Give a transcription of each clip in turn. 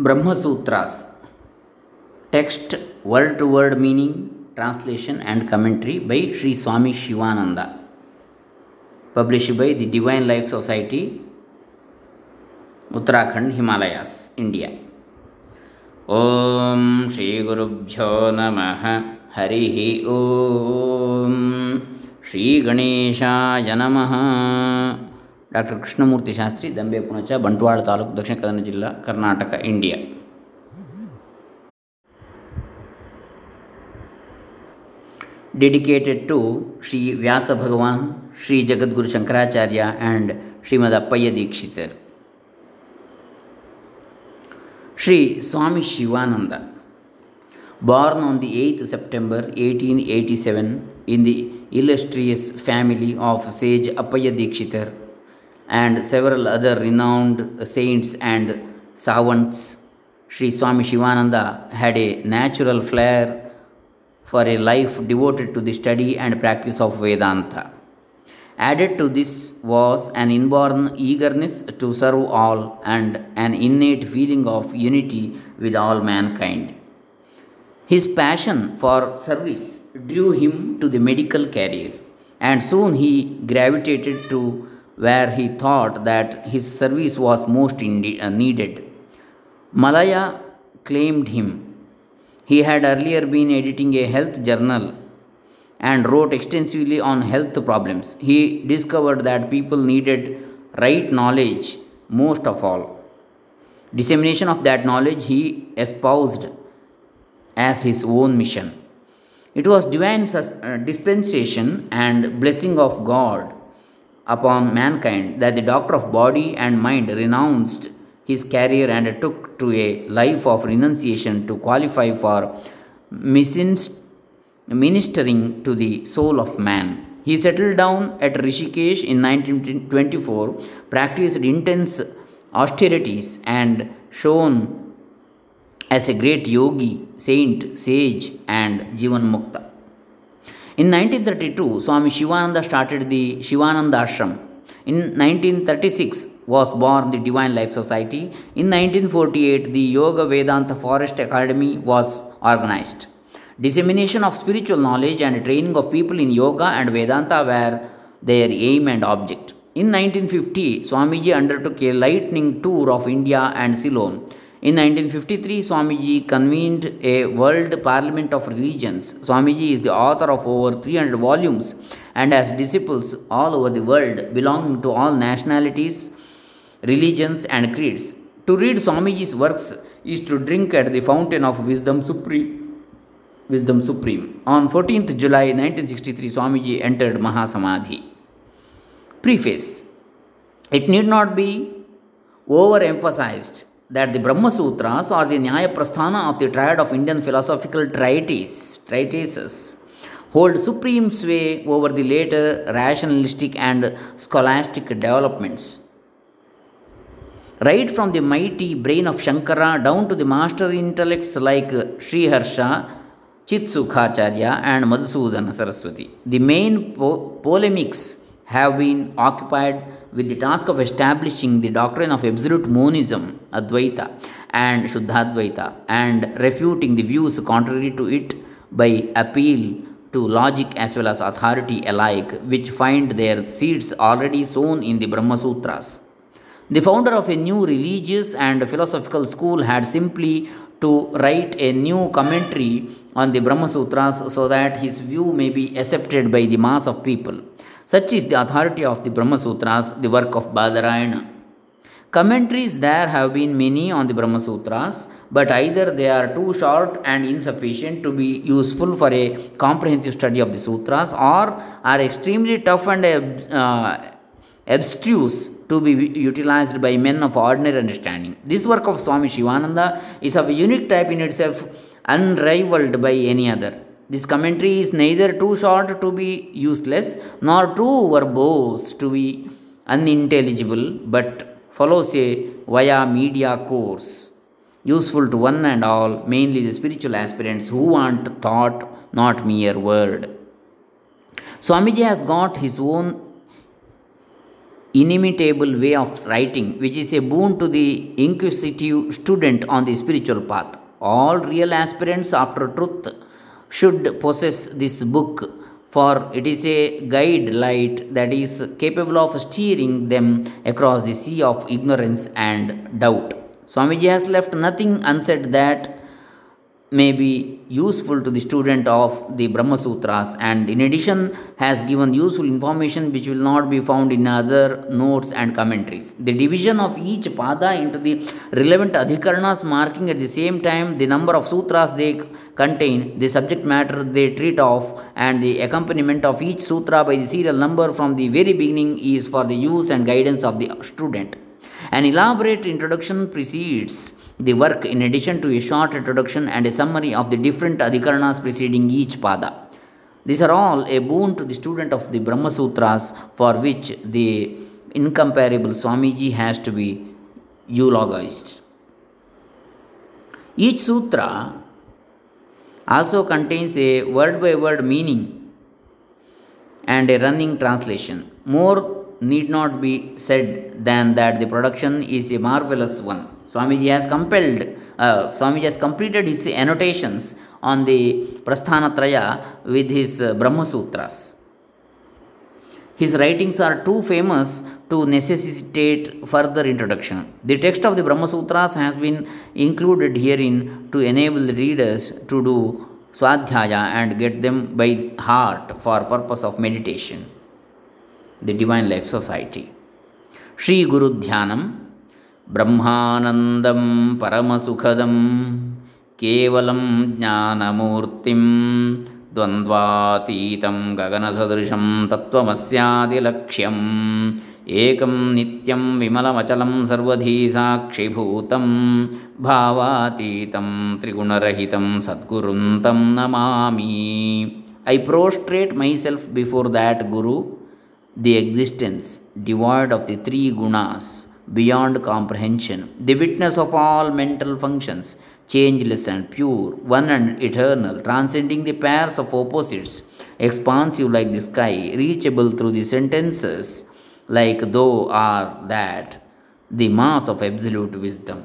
Brahmasutras. Text, word to word meaning, translation and commentary by Shri Swami Shivananda. Publish by the Divine life society Uttarakhand, Himalayas, India. ओम श्री गुरुभ्यो नम। हरी ओ श्री गणेशाय नमः। Doctor Krishnamurthy Shastri, Dambe Punacha, Bantwal taluk, Dakshina Kannada ಜಿಲ್ಲಾ, Karnataka, India. Dedicated to Shri Vyasa Bhagavan, Shri Jagadguru Shankaracharya and Shrimad Appayya Dikshitar. Shri Swami Shivananda. Born on the eighth September eighteen eighty seven in the illustrious family of sage Appayya Dikshitar. And several other renowned saints and savants, Sri Swami Shivananda had a natural flair for a life devoted to the study and practice of Vedanta. Added to this was an inborn eagerness to serve all and an innate feeling of unity with all mankind. His passion for service drew him to the medical career, and soon he gravitated to where he thought that his service was most uh, needed. Malaya claimed him. He had earlier been editing a health journal and wrote extensively on health problems. He discovered that people needed right knowledge most of all. Dissemination of that knowledge he espoused as his own mission. It was divine uh, dispensation and blessing of God upon mankind that the doctor of body and mind renounced his career and took to a life of renunciation to qualify for ministering to the soul of man. He settled down at Rishikesh in 1924, practiced intense austerities, and shone as a great yogi, saint, sage, and Jivan Mukta. In 1932, Swami Shivananda started the Shivananda Ashram. In 1936 was born the Divine Life Society. In 1948, the Yoga Vedanta Forest Academy was organized. Dissemination of spiritual knowledge and training of people in yoga and Vedanta were their aim and object. In 1950, Swamiji undertook a lightning tour of India and Ceylon. In 1953, Swamiji convened a World Parliament of Religions. Swamiji is the author of over 300 volumes and has disciples all over the world belonging to all nationalities, religions, and creeds. To read Swamiji's works is to drink at the fountain of wisdom supreme. Wisdom Supreme. On 14th July 1963, Swamiji entered Mahasamadhi. Preface It need not be overemphasized that the Brahma Sutras are the Nyaya Prasthana of the triad of Indian philosophical treatise, treatises, hold supreme sway over the later rationalistic and scholastic developments. Right from the mighty brain of Shankara down to the master intellects like Sri Harsha, Chitsukacharya, and Madhusudana Saraswati. The main po- polemics have been occupied with the task of establishing the doctrine of absolute monism, Advaita, and Shuddhadvaita, and refuting the views contrary to it by appeal to logic as well as authority alike, which find their seeds already sown in the Brahma Sutras. The founder of a new religious and philosophical school had simply to write a new commentary on the Brahma Sutras so that his view may be accepted by the mass of people. Such is the authority of the Brahma Sutras, the work of Badarayana. Commentaries there have been many on the Brahma Sutras, but either they are too short and insufficient to be useful for a comprehensive study of the sutras, or are extremely tough and uh, abstruse to be utilized by men of ordinary understanding. This work of Swami Shivananda is of a unique type in itself, unrivaled by any other. This commentary is neither too short to be useless nor too verbose to be unintelligible, but follows a via media course, useful to one and all, mainly the spiritual aspirants who want thought, not mere word. Swamiji has got his own inimitable way of writing, which is a boon to the inquisitive student on the spiritual path. All real aspirants after truth should possess this book, for it is a guide light that is capable of steering them across the sea of ignorance and doubt. Swamiji has left nothing unsaid that may be useful to the student of the Brahma Sutras and in addition has given useful information which will not be found in other notes and commentaries. The division of each pada into the relevant adhikarnas marking at the same time the number of sutras they contain, the subject matter they treat of and the accompaniment of each sutra by the serial number from the very beginning is for the use and guidance of the student. An elaborate introduction precedes the work in addition to a short introduction and a summary of the different adhikarnas preceding each pada. These are all a boon to the student of the Brahma Sutras for which the incomparable Swamiji has to be eulogized. Each sutra also contains a word by word meaning and a running translation. More need not be said than that the production is a marvelous one. Swamiji has compelled, uh, Swamiji has completed his annotations on the Prasthanatraya with his uh, Brahma Sutras. His writings are too famous to necessitate further introduction. The text of the Brahma Sutras has been included herein to enable the readers to do swadhyaya and get them by heart for purpose of meditation. The Divine Life Society. Sri Guru Dhyanam ब्रह्मानन्दं परमसुखदं केवलं ज्ञानमूर्तिं द्वन्द्वातीतं गगनसदृशं तत्त्वमस्यादिलक्ष्यम् एकं नित्यं विमलमचलं सर्वधी साक्षिभूतं भावातीतं त्रिगुणरहितं सद्गुरुं तं नमामि ऐ प्रोस्ट्रेट् myself before that Guru the existence devoid of the three gunas beyond comprehension, the witness of all mental functions, changeless and pure, one and eternal, transcending the pairs of opposites, expansive like the sky, reachable through the sentences, like thou art that, the mass of absolute wisdom.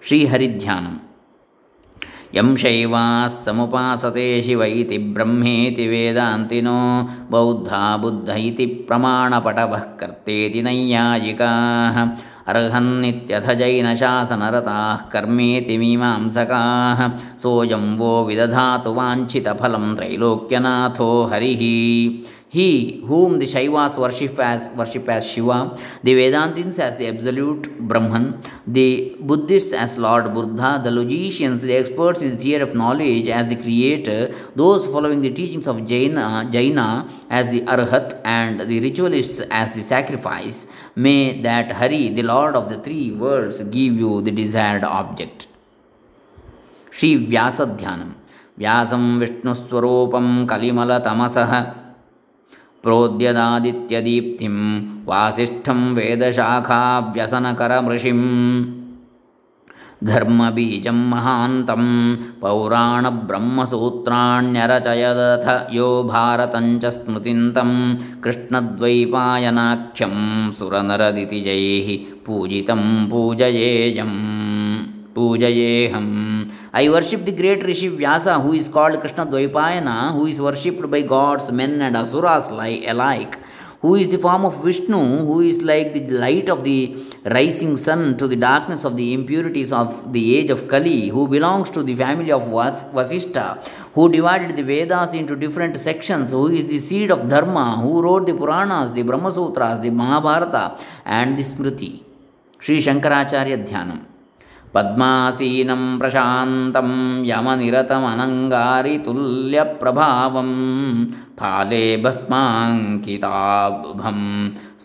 Sri Haridhyanam. यं शैवाः समुपासते शिव इति ब्रह्मेति वेदान्तिनो बौद्धा बुद्ध इति प्रमाणपटवः कर्तेति नैयायिकाः अर्हन्नित्यथ जैनशासनरताः कर्मेति मीमांसकाः सोऽयं वो विदधातु वाञ्छितफलं त्रैलोक्यनाथो हरिः He whom the Shaivas worship as, Shiva, the Vedantins as the absolute Brahman, the Buddhists as Lord Buddha, the logicians, the experts in the theory of knowledge as the creator, those following the teachings of Jaina, Jaina as the Arhat, and the ritualists as the sacrifice, may that Hari, the Lord of the three worlds, give you the desired object. Vyasadhyanam Vyasam Vishnu Kalimalatamasaha प्रोद्यदादित्यदीप्तिं वासिष्ठं वेदशाखाव्यसनकरमृषिं धर्मबीजं महान्तं पौराणब्रह्मसूत्राण्यरचयदथ यो भारतञ्च स्मृतिं तं कृष्णद्वैपायनाख्यं सुरनरदितिजैः पूजितं पूजयेयं पूजयेऽहम् I worship the great Rishi Vyasa, who is called Krishna Dvaipayana, who is worshipped by gods, men, and asuras alike, who is the form of Vishnu, who is like the light of the rising sun to the darkness of the impurities of the age of Kali, who belongs to the family of Vas- Vasishta, who divided the Vedas into different sections, who is the seed of Dharma, who wrote the Puranas, the Brahma Sutras, the Mahabharata, and the Smriti. Sri Shankaracharya Dhyanam. पद्मासीनं प्रशान्तं यमनिरतमनङ्गारितुल्यप्रभावं फाले भस्माङ्किताभं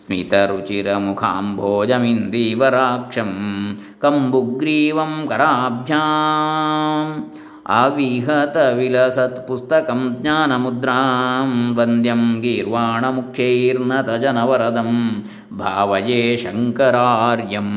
स्मितरुचिरमुखाम्भोजमिन्दीवराक्षं कम्बुग्रीवं कराभ्याम् आविहतविलसत्पुस्तकं ज्ञानमुद्रां वन्द्यं गीर्वाणमुख्यैर्नतजनवरदं भावये शङ्करार्यम्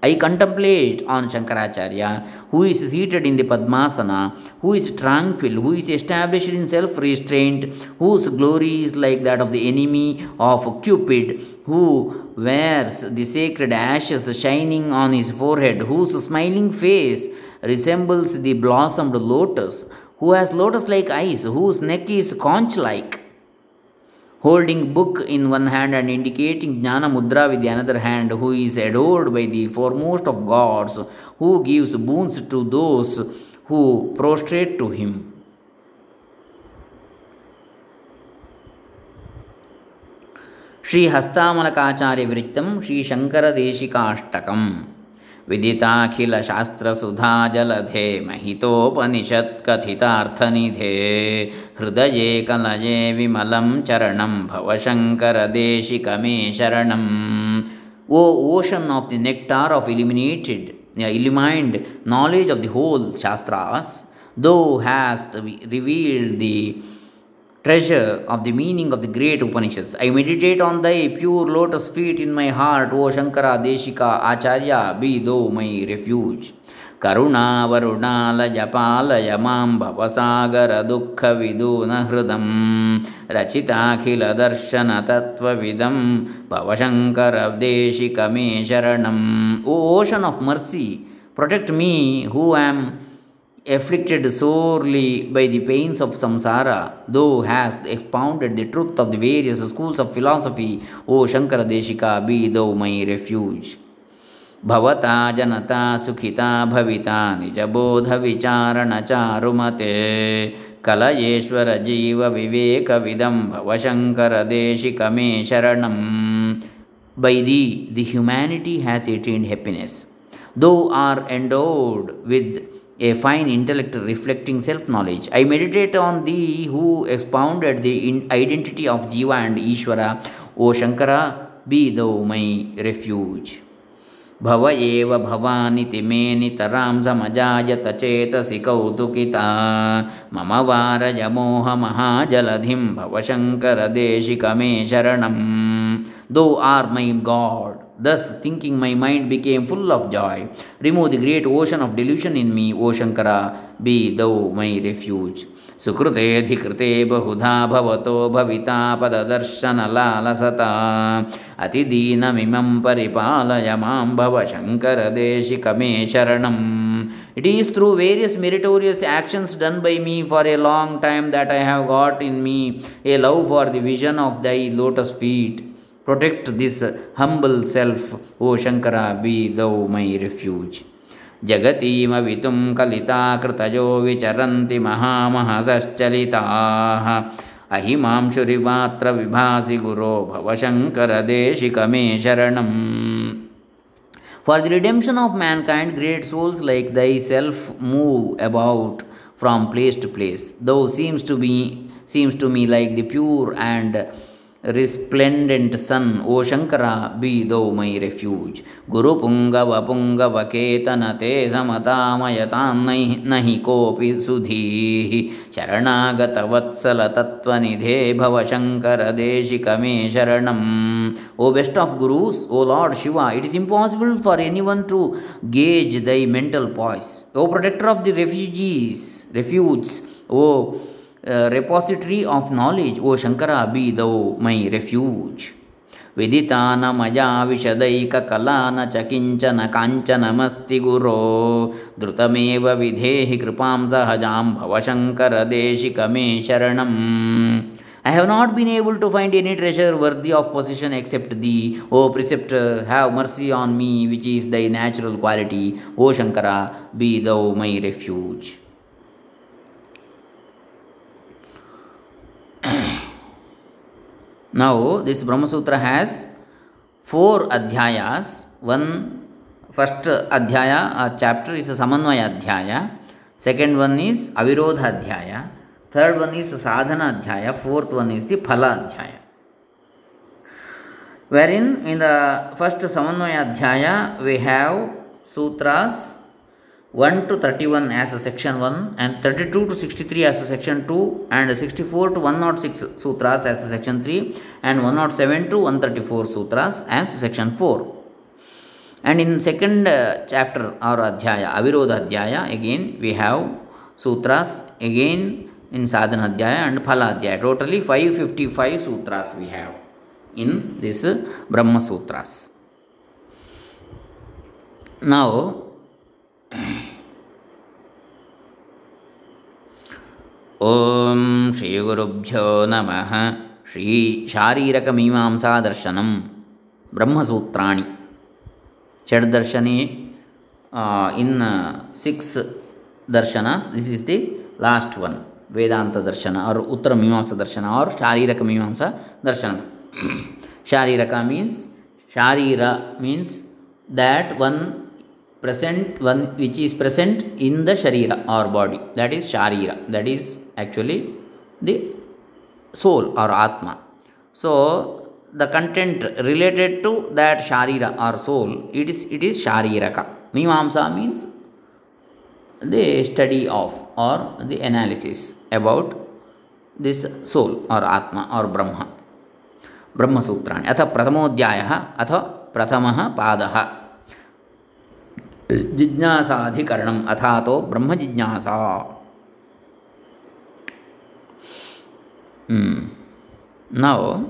I contemplate on Shankaracharya, who is seated in the Padmasana, who is tranquil, who is established in self restraint, whose glory is like that of the enemy of Cupid, who wears the sacred ashes shining on his forehead, whose smiling face resembles the blossomed lotus, who has lotus like eyes, whose neck is conch like holding book in one hand and indicating Jnana Mudra with the another hand, who is adored by the foremost of gods, who gives boons to those who prostrate to him. श्रीहस्तामलकाचार्यविरचितं श्रीशङ्करदेशिकाष्टकम् विदिताखिलशास्त्रसुधाजलधे महितोपनिषत्कथितार्थनिधे हृदये कलये विमलं चरणं भवशङ्करदेशिकमे शरणं O ocean of the nectar of eliminated illumined knowledge of the whole shastras thou hast revealed the treasure of the meaning of the great Upanishads. I meditate on thy pure lotus feet in my heart, O Shankara Deshika Acharya, be thou my refuge. करुणावरुणालयपालय मां भवसागरदुःखविदूनहृदं रचिताखिलदर्शनतत्त्वविदं भवशङ्करदेशिकमे शरणम् ओ ocean of mercy, protect me who am afflicted sorely by the pains of samsara, thou hast expounded the truth of the various schools of philosophy, O Shankara Deshika, be thou my refuge. भवता जनता सुखिता भविता निजबोधविचारणचारुमते कलयेश्वर जीवविवेकविदं भवशङ्करदेशिकमे शरणम् By thee, the humanity has attained happiness. Thou art endowed with a fine intellect reflecting self knowledge. I meditate on thee who expounded the identity of Jiva and Ishvara. O Shankara, be thou my refuge. भव एव भवानिति मे नितरां समजायत चेतसि कौतुकिता मम वारयमोहमहाजलधिं भवशङ्करदेशिकमे शरणं thou are my God Thus, thinking, my mind became full of joy. Remove the great ocean of delusion in me, O Shankara, be thou my refuge. सुकृतेऽधिकृते बहुधा भवतो भविता पददर्शनलालसता अतिदीनमिमं परिपालय मां भव शङ्करदेशिकमे शरणम् It is through various meritorious actions done by me for a long time that I have got in me a love for the vision of thy lotus feet. Protect this humble self, O Shankara, be thou my refuge. जगतीमवितुं कलिताकृतयो विचरन्ति महामहसश्चलिताः अहिमांशुरिवात्र विभासि गुरो भवशङ्करदेशिकमे शरणम् For the redemption of mankind, great souls like thyself move about from place to place. Thou seems to be seems to me like the pure and resplendent sun, O Shankara, be thou my refuge. Guru Pungava Pungava Ketanate Samatamayatan Nahi Kopi Sudhi Sharanagata Vatsala Tattvanidhe Bhava Shankara Deshikame Sharanam. O best of Gurus, O Lord Shiva, it is impossible for anyone to gauge thy mental poise. O protector of the refugees, repository of knowledge O Shankara be thou my refuge विदिता न मज़ा विशदैक कला न च किंचन कांचनमस्ति गुरो द्रुतमेव विधेहि कृपां सहजां भवशंकर देशिक मे शरण I have not been able to find any treasure worthy of possession except thee O precept have mercy on me which is thy natural quality O Shankar be thou my refuge now this Brahma Sutra has four adhyayas. One first adhyaya a chapter is a Samanvaya adhyaya. Second one is Avirodha adhyaya. Third one is Sadhana adhyaya. Fourth one is the Phala adhyaya. Wherein in the first Samanvaya adhyaya we have sutras 1 to 31 as a section 1 and 32 to 63 as a section 2 and 64 to 106 sutras as a section 3 and 107 to 134 sutras as section 4 And in second uh, chapter or adhyaya, Avirodha Adhyaya, again we have sutras, again in Sadhana Adhyaya and Phala Adhyaya. Totally 555 sutras we have in this uh, Brahma Sutras. Now, ಓಂ ಶ್ರೀ ಗುರುಭ್ಯೋ ನಮಃ ಶ್ರೀ ಶಾರೀರಕಮೀಮಾಂಸಾ ದರ್ಶನಂ ಬ್ರಹ್ಮಸೂತ್ರಾಣಿ ಷಡ್ದರ್ಶನೆ in six darshanas this is the last one Vedanta ದರ್ಶನ or Uttara Mimamsa darshana or Shariraka ಮೀಮಾಂಸಾ darshana Sharirika means sharira means that one present one which is present in the sharira or body that is sharira that is actually the soul or atma so the content related to that sharira or soul it is it is shariraka mimamsa means the study of or the analysis about this soul or atma or brahma ब्रह्मसूत्राणि अथ प्रथमोऽध्यायः अथ प्रथमः पादः जिज्ञासाधिकरणम् अथातो ब्रह्मजिज्ञासा नौ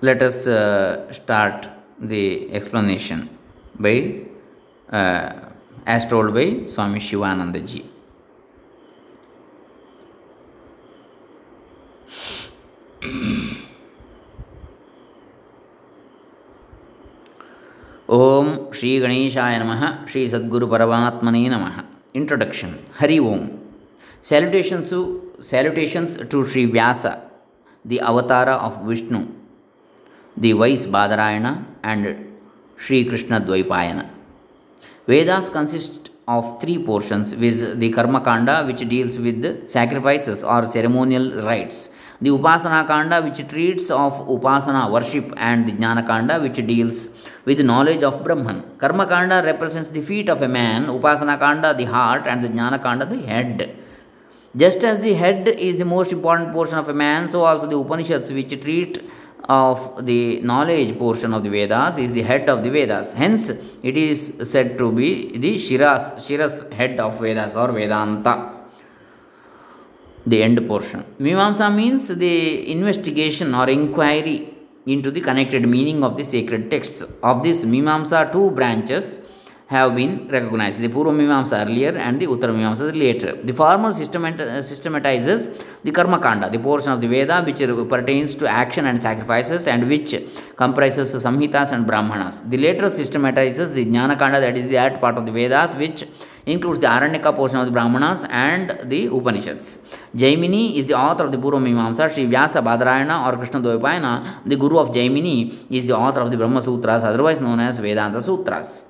let us uh, start the explanation by uh, as told by Swami Shivananda ಓಂ ಶ್ರೀ ಗಣೇಶಾಯ ನಮಃ ಶ್ರೀ ಸದ್ಗುರು ಪರಮಾತ್ಮನೇ ನಮಃ introduction Hari Om salutations salutations to Shri Vyasa the avatar of Vishnu the wise Badarayana and Shri Krishna Dvaipayana Vedas consist of three portions viz the karma kanda which deals with sacrifices or ceremonial rites the upasana kanda which treats of upasana worship and the jnana kanda which deals with knowledge of brahman karma kanda represents the feet of a man upasana kanda the heart and jnana kanda the head just as the head is the most important portion of a man so also the upanishads which treat of the knowledge portion of the Vedas is the head of the Vedas. Hence, it is said to be the Shiras, Shiras head of Vedas or Vedanta, the end portion. Mimamsa means the investigation or inquiry into the connected meaning of the sacred texts. Of this Mimamsa, two branches have been recognized the Purva Mimamsa earlier and the Uttara Mimamsa later. The former uh, systematizes the Karma Kanda, the portion of the Veda which pertains to action and sacrifices and which comprises Samhitas and Brahmanas. The later systematizes the Jnana Kanda, that is the part of the Vedas which includes the Aranyaka portion of the Brahmanas and the Upanishads. Purva Mimamsa. Sri Vyasa Badarayana or Krishna Dvaipayana, the guru of Jaimini, is the author of the Brahma Sutras, otherwise known as Vedanta Sutras.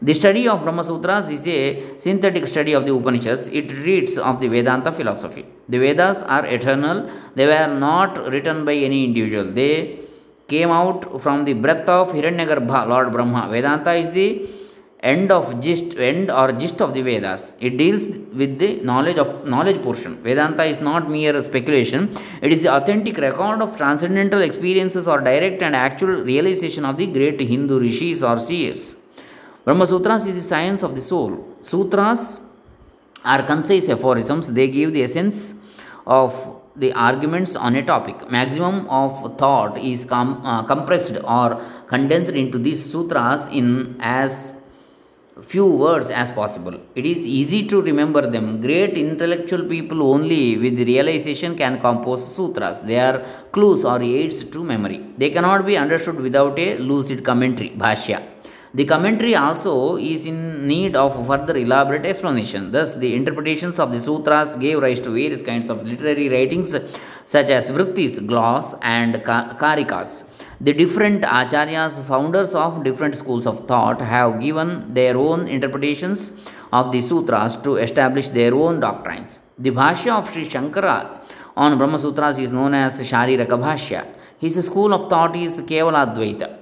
The study of Brahma Sutras is a synthetic study of the Upanishads. It reads of the Vedanta philosophy. The Vedas are eternal. They were not written by any individual. They came out from the breath of Hiranyagarbha, Lord Brahma. Vedanta is the end of gist, end or gist of the Vedas. It deals with the knowledge of knowledge portion. Vedanta is not mere speculation. It is the authentic record of transcendental experiences or direct and actual realization of the great Hindu rishis or seers. Brahma Sutras is the science of the soul. Sutras are concise aphorisms, they give the essence of the arguments on a topic. Maximum of thought is com- uh, compressed or condensed into these sutras in as few words as possible. It is easy to remember them. Great intellectual people only with realization can compose sutras. They are clues or aids to memory. They cannot be understood without a lucid commentary, bhashya. The commentary also is in need of further elaborate explanation. Thus, the interpretations of the sutras gave rise to various kinds of literary writings such as vrittis, gloss, and karikas. The different acharyas, founders of different schools of thought, have given their own interpretations of the sutras to establish their own doctrines. The Bhashya of Sri Shankara on Brahma Sutras is known as Shariraka Bhashya. His school of thought is Kevala Advaita.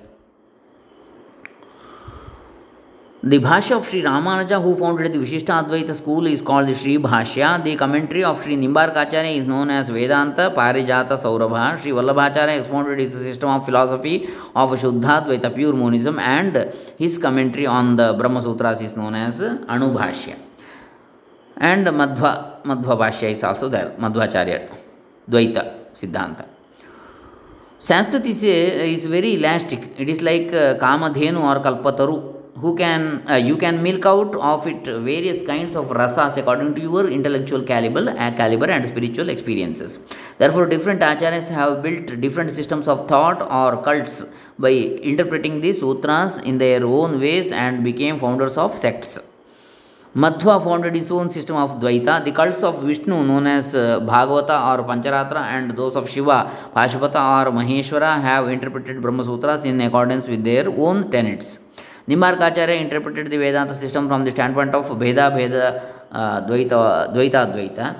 The Bhashya of Sri Ramanuja, who founded the Vishishta Advaita school, is called the Sri Bhashya. The commentary of Sri Nimbarkacharya is known as Vedanta Parijata Saurabha. Sri Vallabhacharya expounded his system of philosophy of Shuddhadvaita, pure monism, and his commentary on the Brahma Sutras is known as Anubhashya. And Madhva, Madhva Bhashya is also there, Madhvacharya, Dvaita Siddhanta. Sanskrit is, a, is very elastic. It is like uh, Kamadhenu or Kalpataru who can uh, you can milk out of it various kinds of rasas according to your intellectual caliber, uh, caliber and spiritual experiences. Therefore, different acharyas have built different systems of thought or cults by interpreting the sutras in their own ways and became founders of sects. Madhva founded his own system of Dvaita. The cults of Vishnu, known as uh, Bhagavata or Pancharatra, and those of Shiva, Pashupata or Maheshwara, have interpreted Brahma Sutras in accordance with their own tenets. Nimbarkacharya interpreted the Vedanta system from the standpoint of Bheda Bheda uh, Dvaita.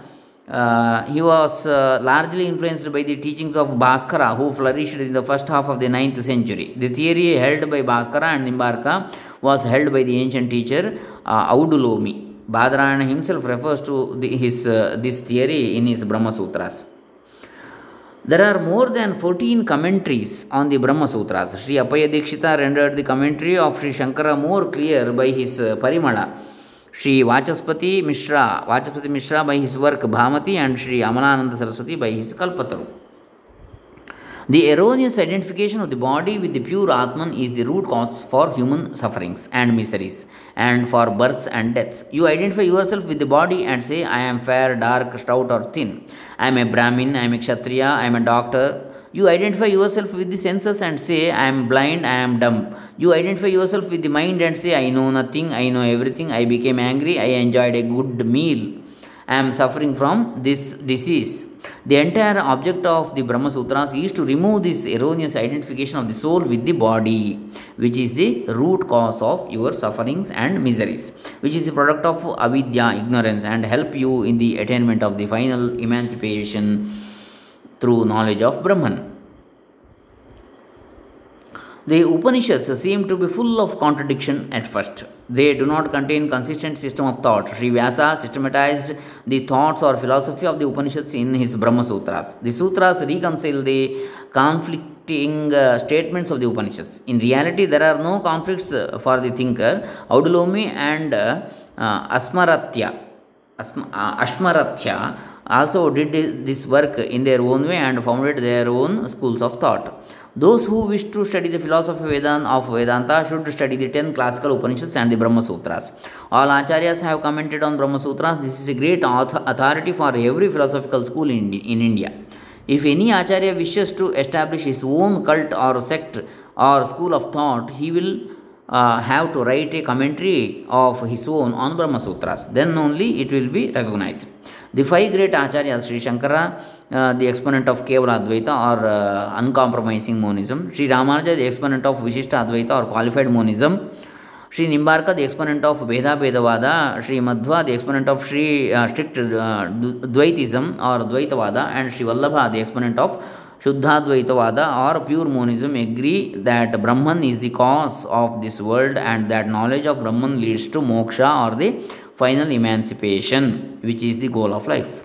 Uh, he was uh, largely influenced by the teachings of Bhaskara, who flourished in the first half of the 9th century. The theory held by Bhaskara and Nimbarka was held by the ancient teacher uh, Audulomi. Badarayana himself refers to his, this theory in his Brahma Sutras. There are more than 14 commentaries on the Brahma Sutras. Sri Appaya Dikshita rendered the commentary of Sri Shankara more clear by his uh, Parimala. Sri Vachaspati Mishra, Vachaspati Mishra by his work Bhamati and Sri Amalananda Saraswati by his Kalpataru. The erroneous identification of the body with the pure Atman is the root cause for human sufferings and miseries and for births and deaths. You identify yourself with the body and say, I am fair, dark, stout, or thin. I am a Brahmin, I am a Kshatriya, I am a doctor. You identify yourself with the senses and say, I am blind, I am dumb. You identify yourself with the mind and say, I know nothing, I know everything, I became angry, I enjoyed a good meal. I am suffering from this disease. The entire object of the Brahma Sutras is to remove this erroneous identification of the soul with the body, which is the root cause of your sufferings and miseries, which is the product of avidya, ignorance, and help you in the attainment of the final emancipation through knowledge of Brahman. The Upanishads seem to be full of contradiction at first. They do not contain consistent system of thought. Sri Vyasa systematized the thoughts or philosophy of the Upanishads in his Brahma Sutras. The sutras reconcile the conflicting uh, statements of the Upanishads. In reality, there are no conflicts uh, for the thinker. Audulomi and uh, uh, Asmaratya, Asma, uh, Ashmaratya also did this work in their own way and founded their own schools of thought. Those who wish to study the philosophy of Vedanta should study the 10 classical Upanishads and the Brahma Sutras. All acharyas have commented on Brahma Sutras. This is a great authority for every philosophical school in, in India. If any acharya wishes to establish his own cult or sect or school of thought, he will uh, have to write a commentary of his own on Brahma Sutras. Then only it will be recognized. The five great acharyas, Sri Shankara, the exponent of Kevala Advaita or uh, uncompromising monism, Sri Ramanuja, the exponent of Vishishta Advaita or qualified monism, Sri Nimbarka, the exponent of Bheda Bhedavada, Sri Madhva, the exponent of Sri uh, strict uh, Dvaitism or Dvaitavada, and Sri Vallabha, the exponent of Shuddhadvaitavada or pure monism. Agree that Brahman is the cause of this world and that knowledge of Brahman leads to moksha or the final emancipation, which is the goal of life.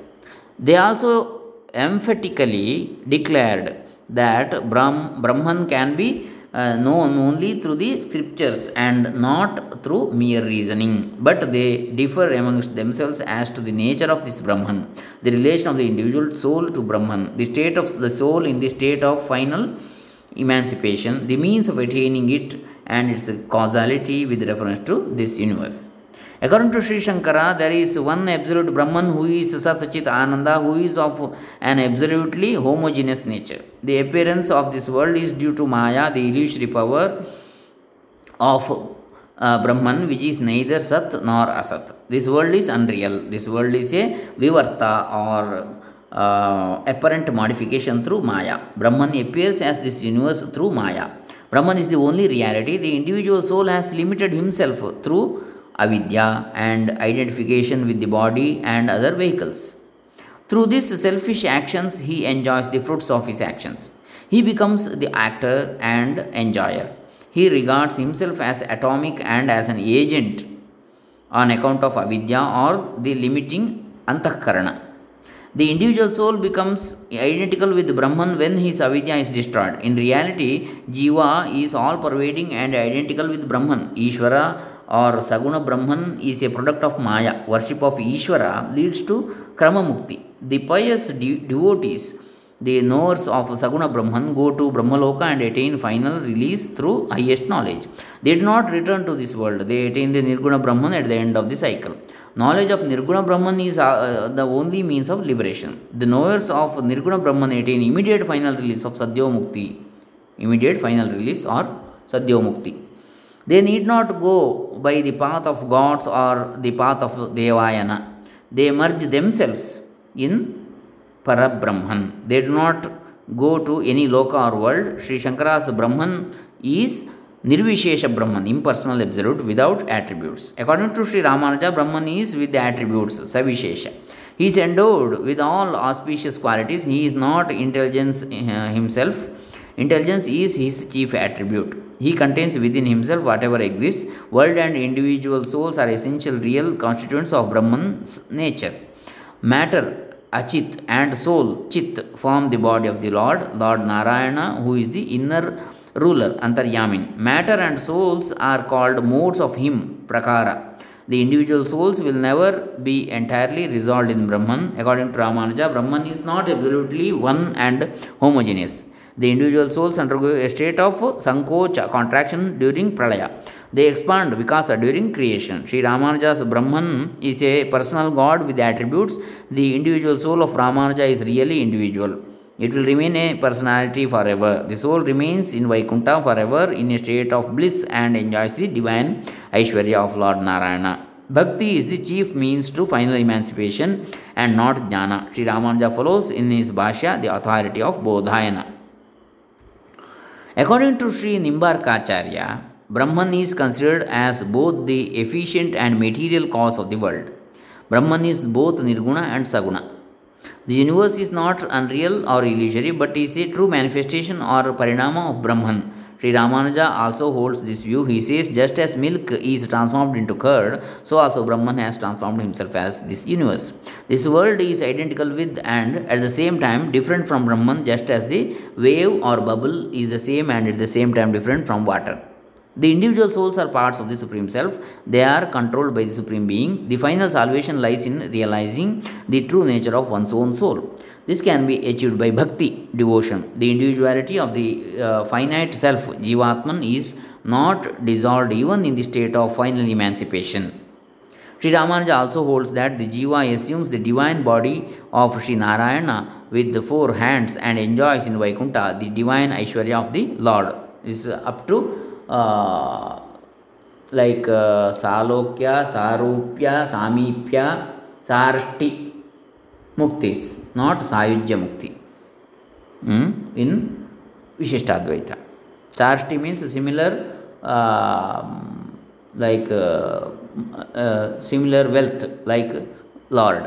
They also emphatically declared that Brahm, Brahman can be uh, known only through the scriptures and not through mere reasoning. But they differ amongst themselves as to the nature of this Brahman, the relation of the individual soul to Brahman, the state of the soul in the state of final emancipation, the means of attaining it, and its causality with reference to this universe. According to Sri Shankara, there is one absolute Brahman who is Satchit Ananda, who is of an absolutely homogeneous nature. The appearance of this world is due to Maya, the illusory power of uh, Brahman, which is neither Sat nor Asat. This world is unreal. This world is a Vivarta or uh, apparent modification through Maya. Brahman appears as this universe through Maya. Brahman is the only reality. The individual soul has limited himself through avidya and identification with the body and other vehicles. Through these selfish actions, he enjoys the fruits of his actions. He becomes the actor and enjoyer. He regards himself as atomic and as an agent on account of avidya or the limiting antakarana. The individual soul becomes identical with Brahman when his avidya is destroyed. In reality, Jiva is all pervading and identical with Brahman. Ishvara of Maya. Worship of Ishvara leads to Krama Mukti. The pious de- devotees the knowers of Saguna Brahman go to Brahmaloka and attain final release through highest knowledge. They do not return to this world, they attain the Nirguna Brahman at the end of the cycle. Knowledge of Nirguna Brahman is uh, the only means of liberation. The knowers of Nirguna Brahman attain immediate final release of Sadhyo Mukti. Immediate final release or Sadhyo Mukti. They need not go by the path of gods or the path of Devayana. They merge themselves in Parabrahman. They do not go to any loka or world. Sri Shankara's Brahman is Nirvishesha Brahman, impersonal absolute without attributes. According to Sri Ramanuja, Brahman is with the attributes, Savishesha. He is endowed with all auspicious qualities. He is not intelligence uh, himself. Intelligence is his chief attribute. He contains within himself whatever exists. World and individual souls are essential real constituents of Brahman's nature. Matter Achit and soul, Chit, form the body of the Lord, Lord Narayana, who is the inner ruler, Antaryamin. Matter and souls are called modes of Him, Prakara. The individual souls will never be entirely resolved in Brahman. According to Ramanuja, Brahman is not absolutely one and homogeneous. The individual souls undergo a state of sankocha, contraction during pralaya. They expand Vikasa during creation. Sri Ramanuja's Brahman is a personal God with attributes. The individual soul of Ramanuja is really individual. It will remain a personality forever. The soul remains in Vaikuntha forever in a state of bliss and enjoys the divine Aishwarya of Lord Narayana. Bhakti is the chief means to final emancipation and not jnana. Sri Ramanuja follows in his Bhashya the authority of Bodhayana. According to Sri Nimbarkacharya, Brahman is considered as both the efficient and material cause of the world. Brahman is both Nirguna and Saguna. The universe is not unreal or illusory but is a true manifestation or parinama of Brahman. Ramanuja also holds this view. He says, just as milk is transformed into curd, so also Brahman has transformed himself as this universe. This world is identical with and at the same time different from Brahman, just as the wave or bubble is the same and at the same time different from water. The individual souls are parts of the Supreme Self, they are controlled by the Supreme Being. The final salvation lies in realizing the true nature of one's own soul. This can be achieved by bhakti, devotion. The individuality of the uh, finite self, Jivatman, is not dissolved even in the state of final emancipation. Sri Ramanuja also holds that the Jiva assumes the divine body of Sri Narayana with the four hands and enjoys in Vaikuntha the divine Aishwarya of the Lord. This is up to like uh, Salokya, Sarupya, Samipya, Sarshti Muktis, mm? uh, uh, uh, wealth, like Lord.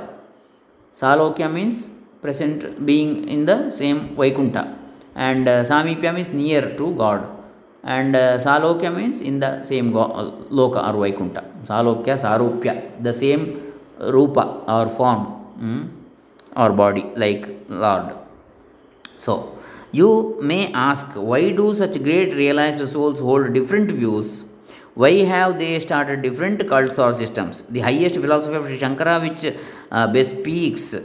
Salokya means present being in the same Vaikuntha, and uh, Samipya means near to God and uh, Salokya means in the same go- uh, Loka or Vaikunta. Salokya, Sarupya, the same Rupa or form mm, or body like Lord. So, you may ask why do such great realized souls hold different views? Why have they started different cults or systems? The highest philosophy of Shankara, which uh, bespeaks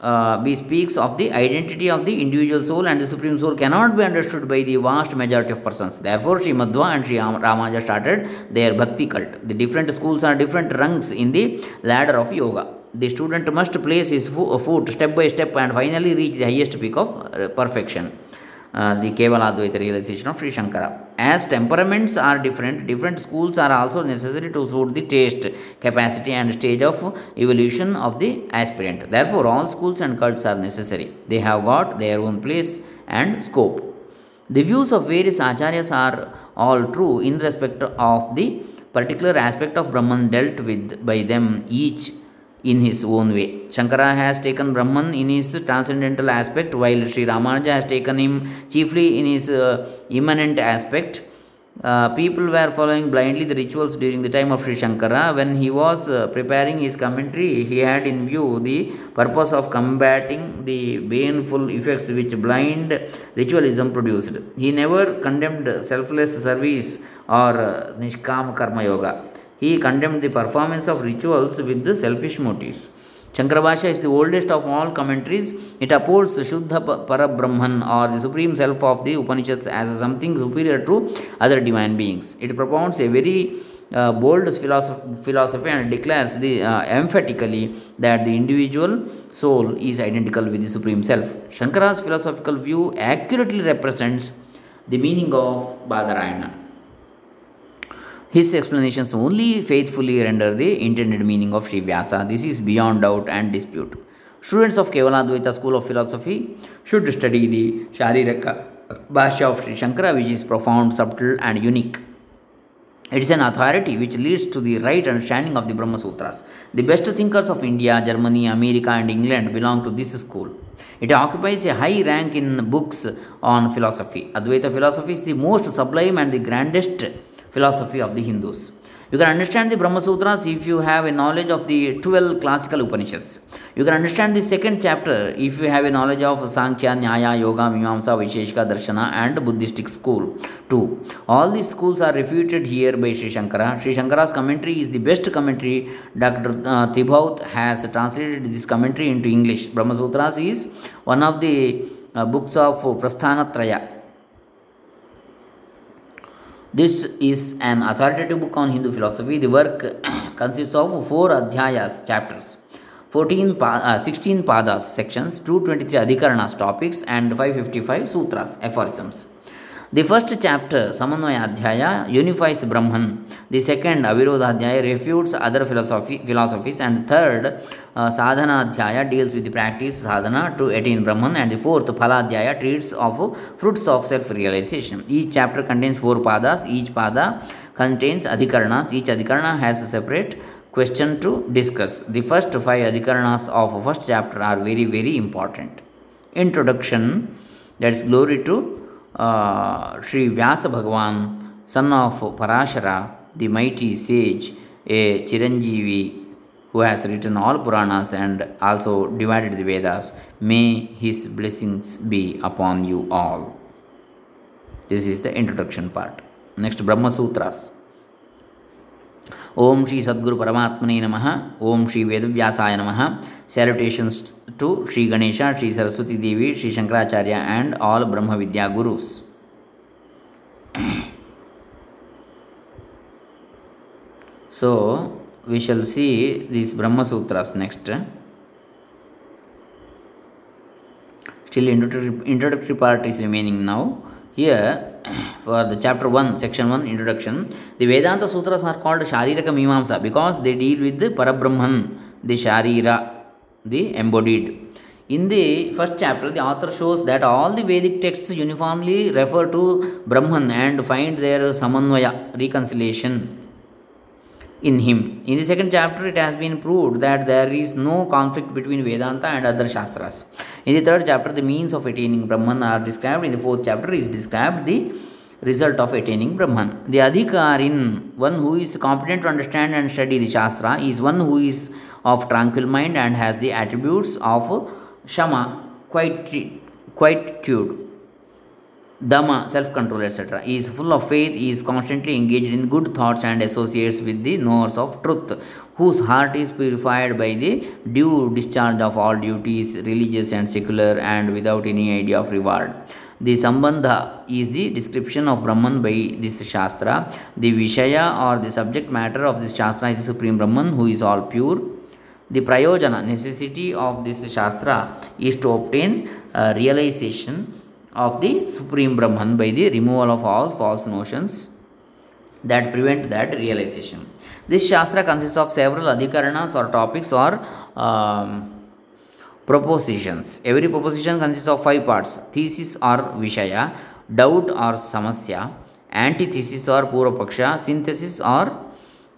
uh, bespeaks of the identity of the individual soul and the supreme soul cannot be understood by the vast majority of persons. Therefore, Sri Madhva and Sri Ramanuja started their bhakti cult. The different schools are different rungs in the ladder of yoga. The student must place his foot step by step and finally reach the highest peak of uh, perfection. Uh, the Kevala Advaita realization of Sri Shankara. As temperaments are different, different schools are also necessary to suit the taste, capacity, and stage of evolution of the aspirant. Therefore, all schools and cults are necessary. They have got their own place and scope. The views of various acharyas are all true in respect of the particular aspect of Brahman dealt with by them each in his own way. Shankara has taken Brahman in his transcendental aspect, while Sri Ramanuja has taken him chiefly in his uh, immanent aspect. Uh, people were following blindly the rituals during the time of Sri Shankara. When he was uh, preparing his commentary, he had in view the purpose of combating the baneful effects which blind ritualism produced. He never condemned selfless service or uh, Nishkama Karma Yoga. He condemned the performance of rituals with the selfish motives. Shankarabhashya is the oldest of all commentaries. It upholds Shuddha Parabrahman or the Supreme Self of the Upanishads as something superior to other divine beings. It propounds a very uh, bold philosophy, and declares the, uh, emphatically that the individual soul is identical with the Supreme Self. Shankara's philosophical view accurately represents the meaning of Badarayana. His explanations only faithfully render the intended meaning of Sri Vyasa. This is beyond doubt and dispute. Students of Kevaladvaita school of philosophy should study the Shariraka uh, Bhasha of Sri Shankara, which is profound, subtle, and unique. It is an authority which leads to the right understanding of the Brahma Sutras. The best thinkers of India, Germany, America, and England belong to this school. It occupies a high rank in books on philosophy. Advaita philosophy is the most sublime and the grandest philosophy of the Hindus. You can understand the Brahma Sutras if you have a knowledge of the 12 classical Upanishads. You can understand the second chapter if you have a knowledge of Sankhya, Nyaya, Yoga, Mimamsa, Vaisheshika, Darshana, and Buddhistic school too. All these schools are refuted here by Sri Shankara. Sri Shankara's commentary is the best commentary. Dr. Uh, Thibaut has translated this commentary into English. Brahma Sutras is one of the uh, books of Prasthanatraya this is an authoritative book on Hindu philosophy. The work consists of four adhyayas, chapters, 14 uh, 16 padas, sections, 223 adhikaranas, topics, and 555 sutras, aphorisms. The first chapter, Samanvaya Adhyaya, unifies Brahman. The second, Avirodha Adhyaya, refutes other philosophy, philosophies. And third, uh, Sadhana Adhyaya, deals with the practice sadhana to attain Brahman. And the fourth, Phaladhyaya, treats of fruits of self realization. Each chapter contains four padas. Each pada contains adhikaranas. Each adhikarana has a separate question to discuss. The first five adhikaranas of first chapter are very, very important. Introduction, that's glory to uh, Sri Vyasa Bhagavan, son of Parashara, the mighty sage, a Chiranjeevi who has written all Puranas and also divided the Vedas, may his blessings be upon you all. This is the introduction part. Next, Brahma Sutras. ಓಂ ಶ್ರೀ ಸದ್ಗುರು ಪರಮಾತ್ಮನೇ ನಮಃ ಓಂ ಶ್ರೀ ವೇದವ್ಯಾಸಾಯ ನಮಃ ಸ್ಯಾಲ್ಯುಟೇಷನ್ಸ್ to Shri Ganesha Shri Saraswati Devi Shri Shankaracharya and all Brahmavidya ಗುರುಸ್ so we shall see these Brahma Sutras next. Still, introductory, introductory part is remaining now. Here, for the chapter 1, section 1, introduction, the Vedanta Sutras are called Shariraka Mimamsa because they deal with the Parabrahman, the Sharira, the embodied. In the first chapter, the author shows that all the Vedic texts uniformly refer to Brahman and find their Samanvaya, reconciliation in him. In the second chapter, it has been proved that there is no conflict between Vedanta and other Shastras. In the third chapter, the means of attaining Brahman are described. In the fourth chapter, is described the result of attaining Brahman. The Adhikarin, one who is competent to understand and study the Shastra, is one who is of tranquil mind and has the attributes of Shama, quietude, Dama, self control, etc. He is full of faith, he is constantly engaged in good thoughts and associates with the knowers of truth, whose heart is purified by the due discharge of all duties, religious and secular, and without any idea of reward. The Sambandha is the description of Brahman by this Shastra. The Vishaya or the subject matter of this Shastra is the Supreme Brahman who is all pure. The Prayojana, necessity of this Shastra is to obtain uh, realization of the Supreme Brahman by the removal of all false notions that prevent that realization. This Shastra consists of several adhikaranas or topics or um, propositions. Every proposition consists of five parts thesis or Vishaya, doubt or Samshaya, antithesis or Purvapaksha, synthesis or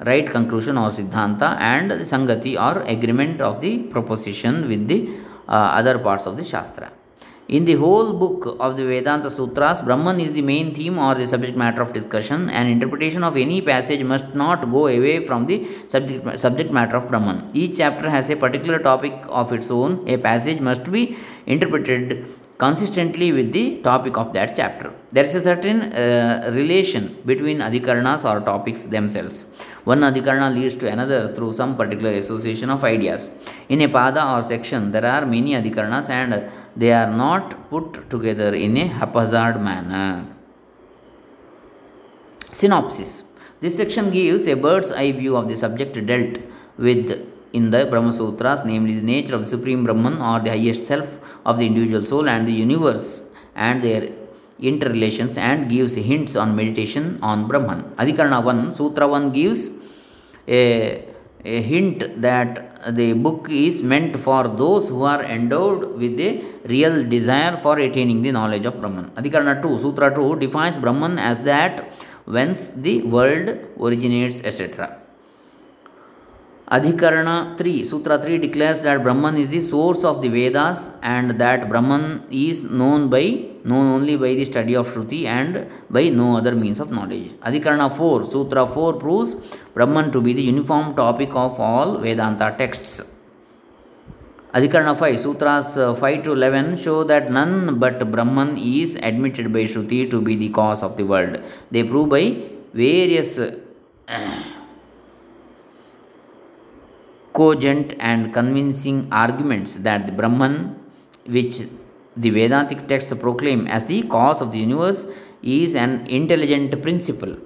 right conclusion or Siddhanta, and Sangati or agreement of the proposition with the uh, other parts of the Shastra. In the whole book of the Vedanta Sutras, Brahman is the main theme or the subject matter of discussion, and interpretation of any passage must not go away from the subject matter of Brahman. Each chapter has a particular topic of its own. A passage must be interpreted consistently with the topic of that chapter. There is a certain uh, relation between adhikaranas or topics themselves. One adhikarana leads to another through some particular association of ideas. In a pada or section, there are many adhikaranas and they are not put together in a haphazard manner. Synopsis This section gives a bird's eye view of the subject dealt with in the Brahma Sutras, namely the nature of the Supreme Brahman or the highest self of the individual soul and the universe and their interrelations and gives hints on meditation on Brahman. Adhikarana 1, Sutra 1 gives a, a hint that the book is meant for those who are endowed with a real desire for attaining the knowledge of Brahman. Adhikarana 2, Sutra 2 defines Brahman as that whence the world originates, etc. Adhikarana 3, Sutra 3 declares that Brahman is the source of the Vedas and that Brahman is known by known only by the study of Shruti and by no other means of knowledge. Adhikarana 4, Sutra 4 proves Brahman to be the uniform topic of all Vedanta texts. Adhikarana 5, Sutras uh, 5 to 11 show that none but Brahman is admitted by Shruti to be the cause of the world. They prove by various cogent and convincing arguments that the Brahman, which the Vedantic texts proclaim as the cause of the universe, is an intelligent principle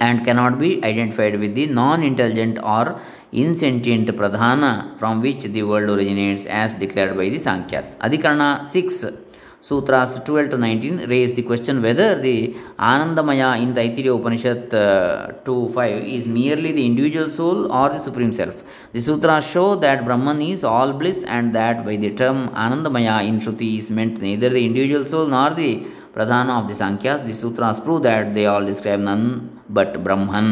and cannot be identified with the non intelligent or insentient pradhana from which the world originates as declared by the Sankhya's. Adhikarana 6 Sutras 12 to 19 raise the question whether the Anandamaya in the Taittiriya Upanishad uh, 2 5 is merely the individual soul or the Supreme Self. The Sutras show that Brahman is all bliss and that by the term Anandamaya in Shruti is meant neither the individual soul nor the Pradhana of the Sankhya's. The Sutras prove that they all describe none but Brahman.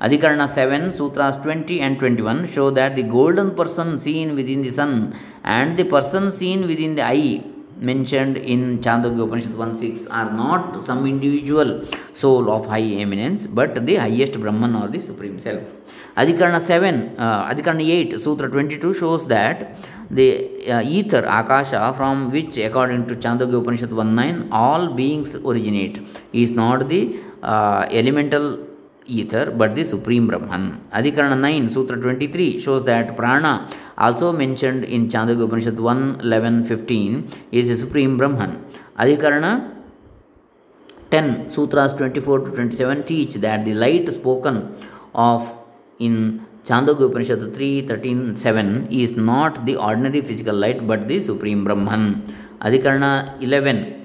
Adhikarana 7, Sutras 20 and 21 show that the golden person seen within the sun and the person seen within the eye mentioned in Chandogya Upanishad 1.6 are not some individual soul of high eminence, but the highest Brahman or the Supreme Self. Adhikarana 7, uh, Adhikarana 8, Sutra 22 shows that the uh, ether, Akasha, from which according to Chandogya Upanishad 1.9 all beings originate, is not the uh, elemental ether but the Supreme Brahman. Adhikarana 9, Sutra 23 shows that prana also mentioned in Chandogya Upanishad 1 11 15 is the Supreme Brahman. Adhikarana 10 Sutras 24 to 27 teach that the light spoken of in Chandogya Upanishad 3 13 7 is not the ordinary physical light but the Supreme Brahman. Adhikarana 11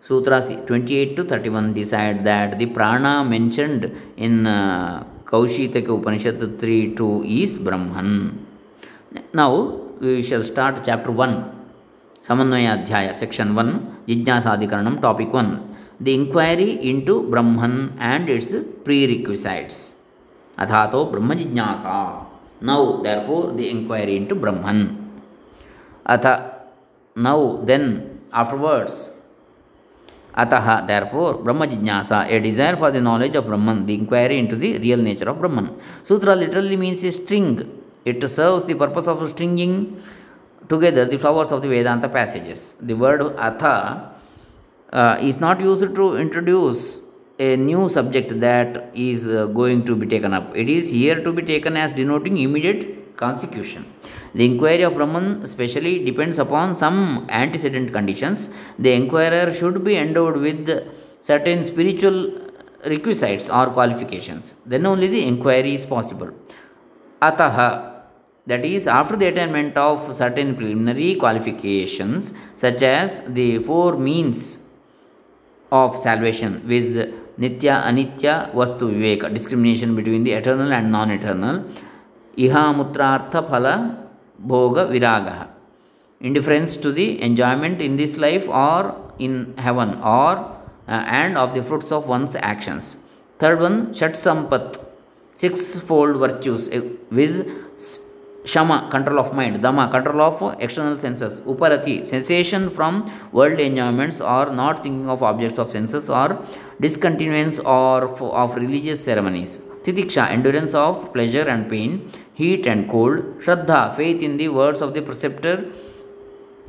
Sutras 28 to 31 decide that the prana mentioned in uh, Kaushitaka Upanishad 3 2 is Brahman. Now we shall start chapter 1, Samanvaya Adhyaya, section 1, Jijnasadikaranam, topic 1. The inquiry into Brahman and its prerequisites. Athato Brahma Jijnasa. Now, therefore, the inquiry into Brahman. Atha, now, then, afterwards, Ataha, therefore, Brahma Jijnasa, a desire for the knowledge of Brahman, the inquiry into the real nature of Brahman. Sutra literally means a string it serves the purpose of stringing together the flowers of the Vedanta passages. The word atha uh, is not used to introduce a new subject that is uh, going to be taken up. It is here to be taken as denoting immediate consecution. The inquiry of Brahman specially depends upon some antecedent conditions. The inquirer should be endowed with certain spiritual requisites or qualifications. Then only the inquiry is possible. Ataha that is after the attainment of certain preliminary qualifications such as the four means of salvation with nitya anitya vastu viveka discrimination between the eternal and non eternal iha mutrartha phala bhoga indifference to the enjoyment in this life or in heaven or uh, and of the fruits of one's actions third one shat sampat sixfold virtues uh, with Shama, control of mind. Dama, control of external senses. Uparati, cessation from worldly enjoyments or not thinking of objects of senses or discontinuance or of religious ceremonies. Titiksha, endurance of pleasure and pain, heat and cold. Shraddha, faith in the words of the preceptor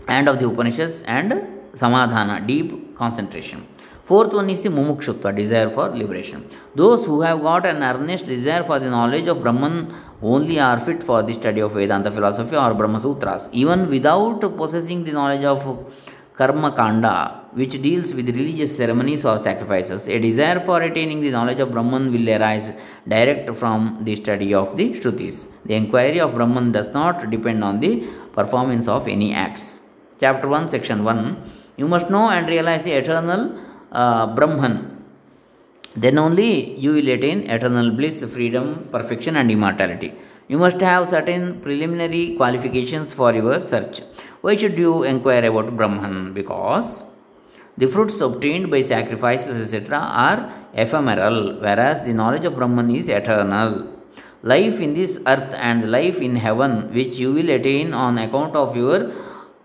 and of the Upanishads. And Samadhana, deep concentration. Fourth one is the mumukshutva, desire for liberation. Those who have got an earnest desire for the knowledge of Brahman only are fit for the study of Vedanta philosophy or Brahma Sutras. Even without possessing the knowledge of Karma Kanda, which deals with religious ceremonies or sacrifices, a desire for attaining the knowledge of Brahman will arise direct from the study of the Shrutis. The inquiry of Brahman does not depend on the performance of any acts. Chapter 1, Section 1 You must know and realize the eternal uh, Brahman then only you will attain eternal bliss, freedom, perfection, and immortality. You must have certain preliminary qualifications for your search. Why should you inquire about Brahman? Because the fruits obtained by sacrifices, etc., are ephemeral, whereas the knowledge of Brahman is eternal. Life in this earth and life in heaven, which you will attain on account of your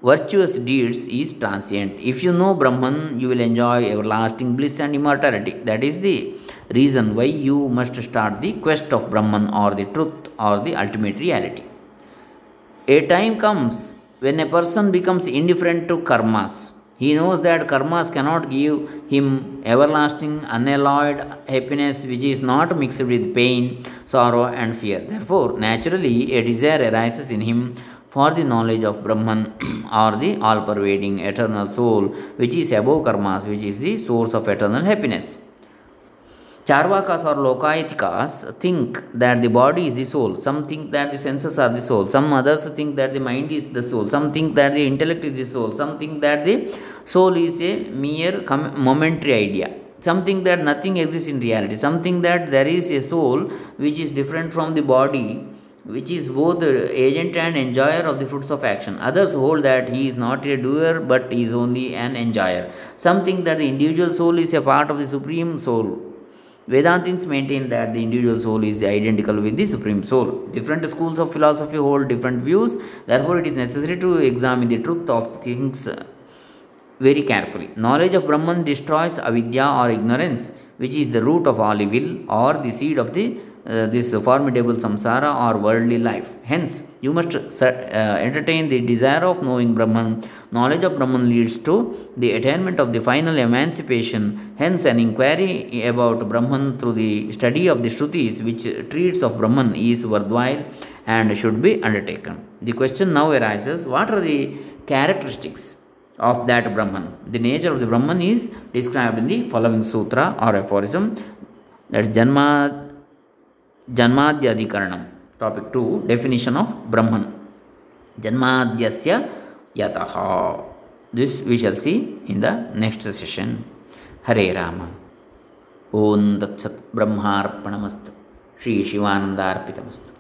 virtuous deeds, is transient. If you know Brahman, you will enjoy everlasting bliss and immortality. That is the reason why you must start the quest of Brahman or the truth or the ultimate reality. A time comes when a person becomes indifferent to karmas. He knows that karmas cannot give him everlasting, unalloyed happiness which is not mixed with pain, sorrow, and fear. Therefore, naturally, a desire arises in him for the knowledge of Brahman or the all pervading eternal soul, which is above karmas, which is the source of eternal happiness. Charvakas or Lokayatikas think that the body is the soul. Some think that the senses are the soul. Some others think that the mind is the soul. Some think that the intellect is the soul. Some think that the soul is a mere momentary idea. Some think that nothing exists in reality. Some think that there is a soul which is different from the body, which is both the agent and enjoyer of the fruits of action. Others hold that he is not a doer but is only an enjoyer. Some think that the individual soul is a part of the supreme soul Vedantins maintain that the individual soul is identical with the Supreme Soul. Different schools of philosophy hold different views, therefore, it is necessary to examine the truth of things very carefully. Knowledge of Brahman destroys avidya or ignorance, which is the root of all evil or the seed of the uh, this formidable samsara or worldly life. Hence, you must uh, entertain the desire of knowing Brahman. Knowledge of Brahman leads to the attainment of the final emancipation. Hence, an inquiry about Brahman through the study of the Shrutis, which treats of Brahman, is worthwhile and should be undertaken. The question now arises what are the characteristics of that Brahman? The nature of the Brahman is described in the following sutra or aphorism. That's Janma ಜನ್ಮಾದ್ಯಧಿಕರಣಂ topic two definition of Brahman ಜನ್ಮಾದ್ಯಸ್ಯ ಯತಃ this we shall see in the next session ಹರೇ ರಾಮ ಓಂ ದತ್ಸತ್ ಬ್ರಹ್ಮಾರ್ಪಣಮಸ್ತು ಶ್ರೀ ಶಿವಾನಂದಾರ್ಪಿತಮಸ್ತು